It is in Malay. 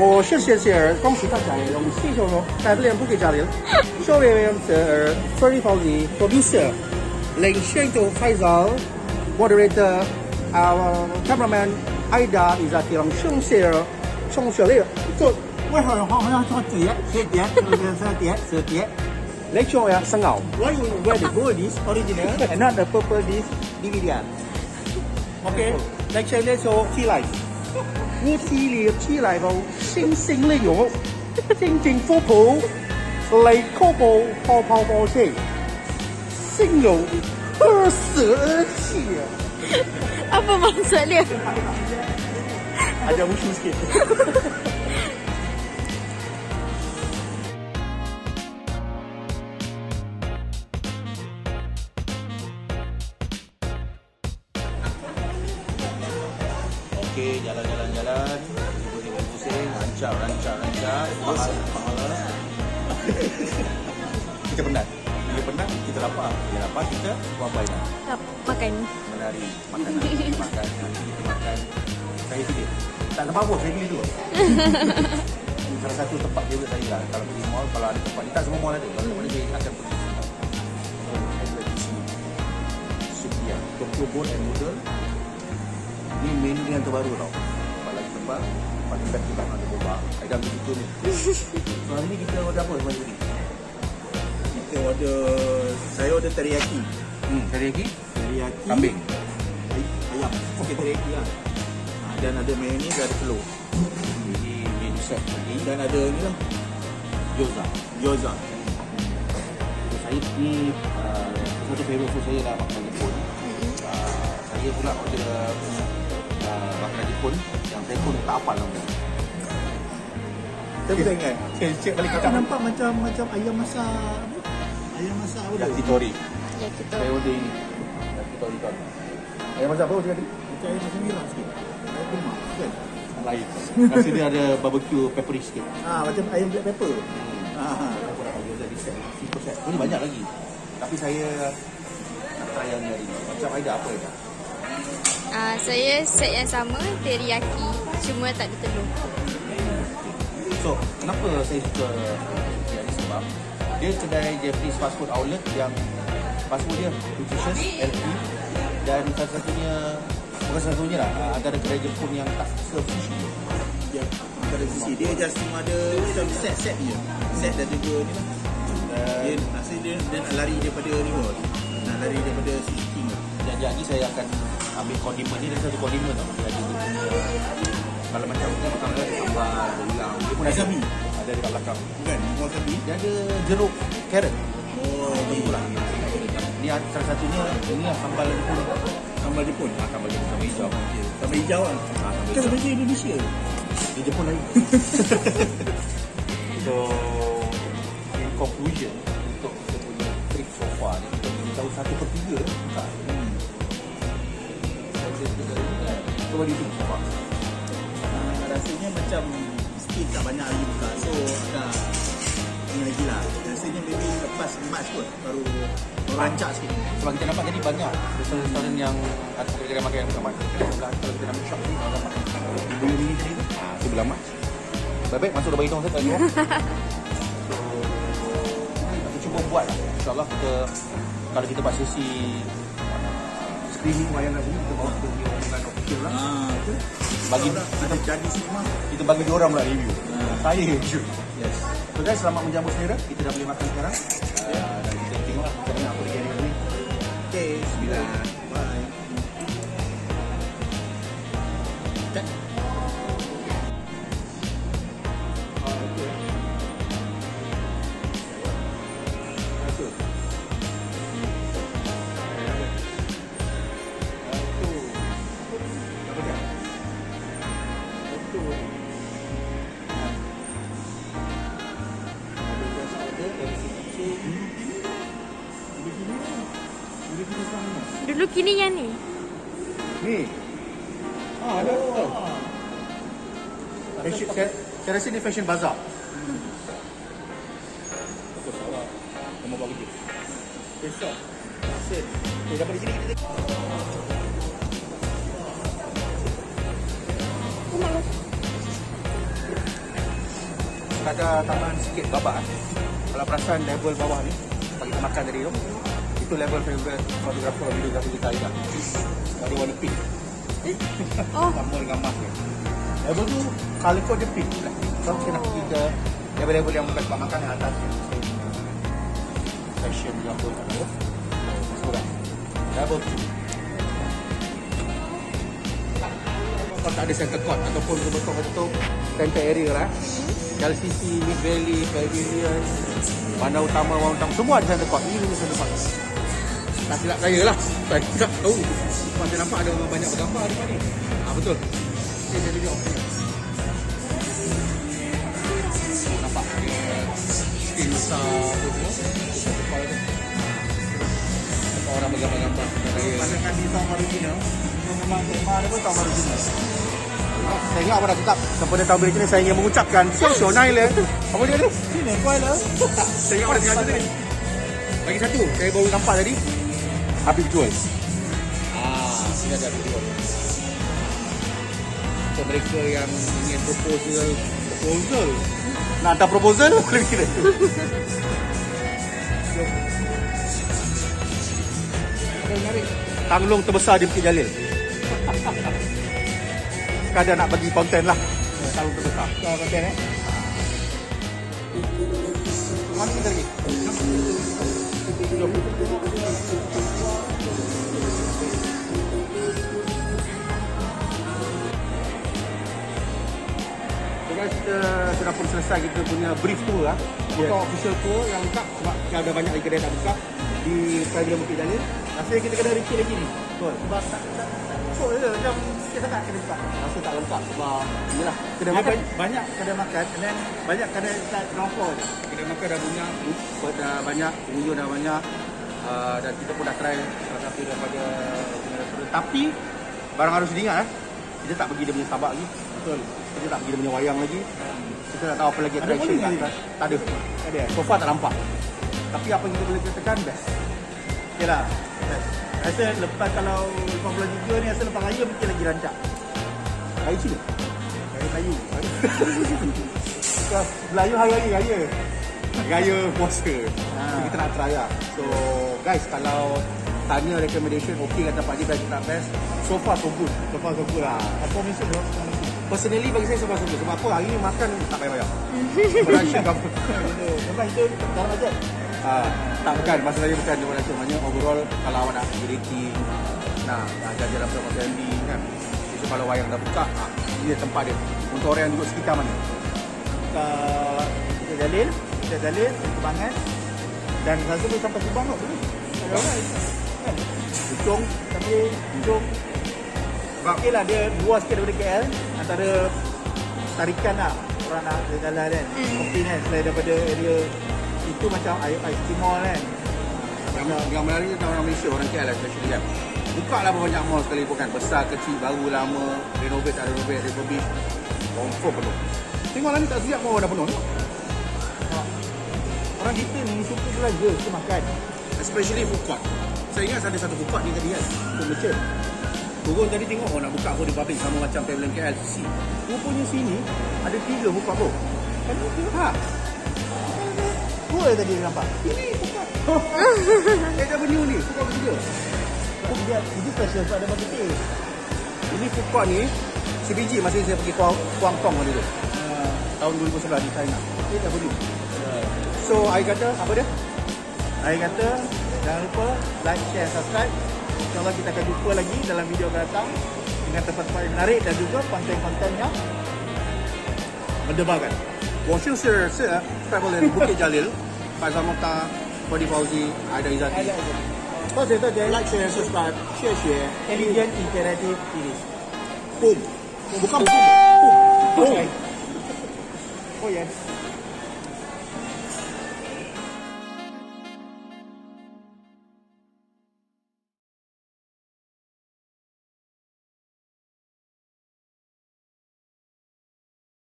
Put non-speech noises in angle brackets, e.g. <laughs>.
我是谢谢儿，恭喜大家用新手罗改不了不给家里了。小妹妹的 Ferry Fauzi producer, Leng Shaito Faisal, moderator, our cameraman Aida Izati Long Sheng Share, Sheng Share. So, 为什么好像说碟碟碟，就是说碟是碟。 lecture ya sengau. Why you wear the gold disc original and not the purple disc DVD? OK, lecture lecture 起来， 我知了知来到星星的用，正正富婆，来可怖泡泡泡水，心有何舍弃啊！阿不忙水了，阿家不出去。<laughs> <laughs> kita penat. Bila penat, kita lapar. Bila lapar, kita buat baik. Makan. Menari, makan, makan, nanti kita makan. Saya pilih. Tak ada apa-apa, pilih tu. Ini Salah satu tempat favourite saya lah. Kalau pergi mall, kalau ada tempat. Tak semua mall ada. Kalau tempat saya akan pergi. Sukiya. Tokyo Bone and Noodle. Ni menu yang terbaru tau. Tempat lagi tempat. Paling best kita nak ada boba. Saya dah ambil itu ni. So hari ni kita order apa sebab ni? Kita order, saya order teriyaki. Hmm, teriyaki. Teriyaki. Kambing. Ay- Ayam. Okey teriyaki lah. Ha, dan ada mayonnaise, ada telur. Jadi menu set lagi. Dan ada ni lah, Gyoza. gyoza. So, saya ni uh, satu favourite food saya lah makanan Jepun. Uh, saya pula order Jepun yang saya pun tak hafal nama. Saya pun ingat. Saya check balik Tak nampak macam macam ayam masak apa? Ayam masak apa? Yakitori. Ya kita. Saya order ini. Yakitori tu. Ayam masak apa tadi? Macam ayam masak merah sikit. Ayam lemak kan? Lain. Rasa dia ada barbecue peppery sikit. Ah macam ayam black pepper. Ah. Saya pun nak bagi Gyoza di set. Simple set. Ini banyak lagi. Tapi saya nak try yang ni hari ni. Macam Aida apa Aida? Ah, saya set yang sama, teriyaki. Cuma tak ada telur. So, kenapa saya suka dia ni sebab dia kedai Japanese fast food outlet yang fast food dia nutritious, healthy dan satu-satunya bukan satu-satunya lah ah, antara kedai Jepun yang tak serve sushi. Dia antara sisi dia just cuma ada macam set-set je. Set dan juga ni lah. Dia rasa dia, dia nak lari daripada ni kot. Nak lari daripada sushi king lah. Dan jadi saya akan ambil kondimen ni dan satu kondimen tau. Dia ada dia punya kalau macam kita makan ada sambal, ada ulang. Dia pun ada. Wasabi. Ada dekat belakang. Bukan, wasabi. Dia ada jeruk, carrot. Oh, Betul lah. Ni salah satunya ini lah sambal Jepun. Sambal Jepun. Ah, sambal Jepun sambal hijau. Sambal hijau lah. Ah, sambal Kan hijau. sebenarnya Indonesia. Di Jepun lagi. <laughs> so, in conclusion, untuk kita punya trip so far ni, kita tahu satu per tiga tak. Dari ni kan. So, what do you think so far? Ah, rasanya macam sikit tak banyak lagi buka. So, agak ni lagi lah. Rasanya maybe lepas March kot baru rancak sikit. Sebab kita nampak tadi banyak restoran-restoran yang atau kedai makan yang. Kedai sebelah, kalau kita nak shop ni, kalau dapat. Bulu mini tadi tu, ah, tu bulan Mac. Baik-baik masuk dalam hidung saya so, kita cuba buat lah. InsyaAllah kita, kalau kita buat sesi screening wayang sini, kita bawa kita punya online official lah. Ah, betul. Bagi Orang ada jadi sinema. kita bagi dia orang pula review. Saya review. Yes. So guys, selamat menjamu selera. Kita dah boleh makan sekarang. Uh, dan kita tengok lah macam mana apa lagi hari ni. Okay, sembilan. Dulu kini yang ni. Ni. Ah, ada. Oh. Fashion, saya, saya rasa ni fashion bazaar. Bagus salah. Nama bagi dia. Besok. Sen. Okay, dapat di sini kita kadar tambahan sikit babak eh. Kalau perasan level bawah ni kalau kita makan tadi tu Itu level favorite fotografer video kita kita Aida Dari warna pink eh? <laughs> oh. Sama dengan mask ni Level tu, colour code dia pink lah. So, oh. nak pergi ke level-level yang bukan sebab makan yang atas Fashion yang pun tak tahu lah. Level 2 kalau tak ada center court ataupun betul-betul center area lah eh. mhm. LCC, Mid Valley, Pavilion, Bandar Utama, Wang Utama, semua ada center court. Ini punya center court. Tak silap saya lah. Saya tak tahu. Sebab saya nampak ada orang banyak bergambar di sini. Ha, ah, betul. Ini saya tunjuk. Okay. Nampak. Skin star. Tu. Orang bergambar-gambar. Pada kandisar original. Memang tema dia pun tahun original Saya ingat apa dah tetap Kepada tahun berikutnya saya ingin mengucapkan. Sio Naila Apa dia tu? Sini kau lah. <laughs> Saya ingat apa dah tengah tadi Lagi satu Saya baru nampak tadi. Habib Jules Ah, Ini ada Habib Jules Untuk mereka yang ingin proposal Proposal? Nak hantar proposal? <laughs> Boleh kira. Tanglung terbesar di Bukit Jalil Sekadar nak bagi konten lah Tanglung terbesar Kau konten eh Mana kita lagi? Jom. So guys, kita sudah pun selesai kita punya brief tour lah. Bukan official tour yang lengkap sebab ada banyak lagi kedai tak buka di Pavilion Bukit Jalil. Rasanya kita kena repeat lagi ni. Betul. Sebab tak tak tak cukup je macam sikit sangat kena buka. Rasa tak lengkap sebab inilah kedai makan. Banyak, kedai makan And then banyak kedai tak je Kedai makan dah banyak, food dah banyak, pengunjung dah banyak uh, dan kita pun dah try salah satu daripada punya restoran. Tapi barang harus diingat eh. Kita tak pergi dia punya Starbucks lagi. Betul. Kita tak pergi dia punya wayang lagi. Kita tak tahu apa lagi attraction kat atas. Tak ada. Tak ada eh? So far tak nampak. Tapi apa yang kita boleh katakan best. Okay lah. Rasa lepas kalau 53 ni Rasa lepas raya mungkin lagi rancak Hari Cina. Raya Melayu Melayu hari-hari raya. Raya puasa. Ha. So, kita nak try lah. So guys kalau tanya recommendation okey kata Pak Haji Best tak best. So far so good. So far so good lah Performance tu Personally bagi saya so far so good. Sebab apa hari ni makan tak payah bayar. Production cover. Sebab itu dalam bajet Ah, tak bukan masalahnya bukan dia production maknanya overall kalau awak nak pergi rating nak nak jalan apa Fendi kan. Jadi kalau wayang dah buka, ah, ini tempat dia. Untuk orang yang duduk sekitar mana? Kat Bukit Jalil Bukit Jalil Kebangan Dan rasa boleh sampai Subang kot boleh Ada orang kan Puchong, Tapi Jom Sebab- Okey lah dia luar sikit daripada KL Antara Tarikan lah Orang nak jalan kan Hmm. Mungkin kan Selain daripada area Itu macam IC Mall kan yang, yang ni orang Malaysia, orang KL especially kan. Buka lah banyak mall sekali pun kan. Besar, kecil, baru, lama, renovate, tak renovate, refurbish. Confirm penuh. Tengoklah ni tak siap pun dah penuh. Tengok. Orang kita ni suka belanja Suka makan Especially food court. Saya ingat ada satu food court ni tadi kan. Food merchant. Turun tadi tengok orang nak buka food di public sama macam Pavilion KL. Si. Rupanya sini ada tiga food court bro. Kan itu Ha. Dua tadi dia nampak Ini food court. <laughs> Eh Avenue ni. Court ketiga. Oh, dia, Itu special sebab ada marketing Ini food court ni CBG masa saya pergi Kuang, Kuang Tong tu. uh, Tahun 2011 di China. Ini Avenue. So, I kata apa dia? Saya kata Jangan lupa Like, share, subscribe InsyaAllah kita akan jumpa lagi Dalam video akan datang Dengan tempat-tempat yang menarik Dan juga konten-konten yang Mendebarkan Washing sir, sir. Bukit <laughs> Jalil. Pak Zaman body Pak Fauzi, ada Izati. Kau saya tak jadi like, share, subscribe, share, share. Elegan, interactive ini. Boom. Bukan boom. Boom. Oh yes.